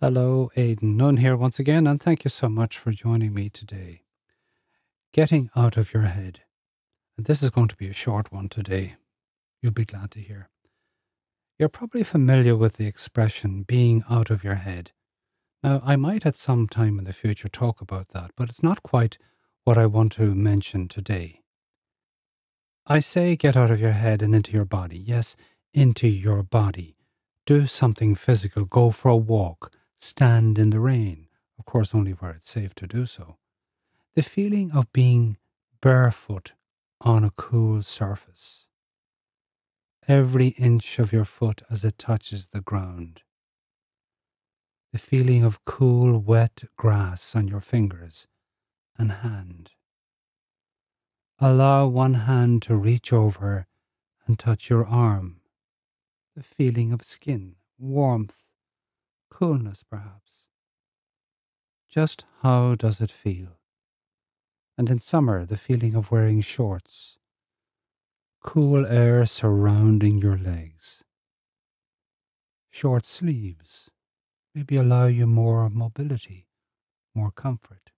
Hello, Aidan Noone here once again, and thank you so much for joining me today. Getting out of your head. And this is going to be a short one today. You'll be glad to hear. You're probably familiar with the expression being out of your head. Now, I might at some time in the future talk about that, but it's not quite what I want to mention today. I say get out of your head and into your body. Yes, into your body. Do something physical. Go for a walk stand in the rain, of course, only where it's safe to do so. The feeling of being barefoot on a cool surface. Every inch of your foot as it touches the ground. The feeling of cool, wet grass on your fingers and hand. Allow one hand to reach over and touch your arm. The feeling of skin, warmth, coolness, perhaps. Just how does it feel? And in summer, the feeling of wearing shorts, cool air surrounding your legs, short sleeves, maybe allow you more mobility, more comfort.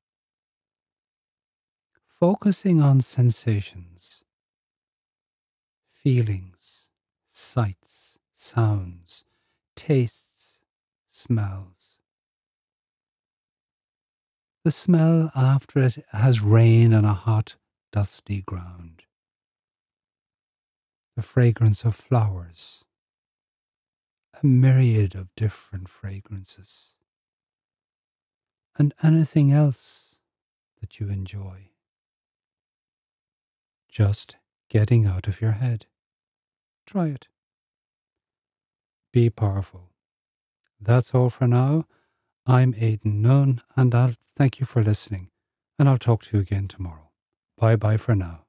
Focusing on sensations, feelings, sights, sounds, tastes, smells. The smell after it has rain on a hot, dusty ground. The fragrance of flowers. A myriad of different fragrances. And anything else that you enjoy. Just getting out of your head. Try it. Be powerful. That's all for now. I'm Aidan Noone, and I'll thank you for listening, and I'll talk to you again tomorrow. Bye bye for now.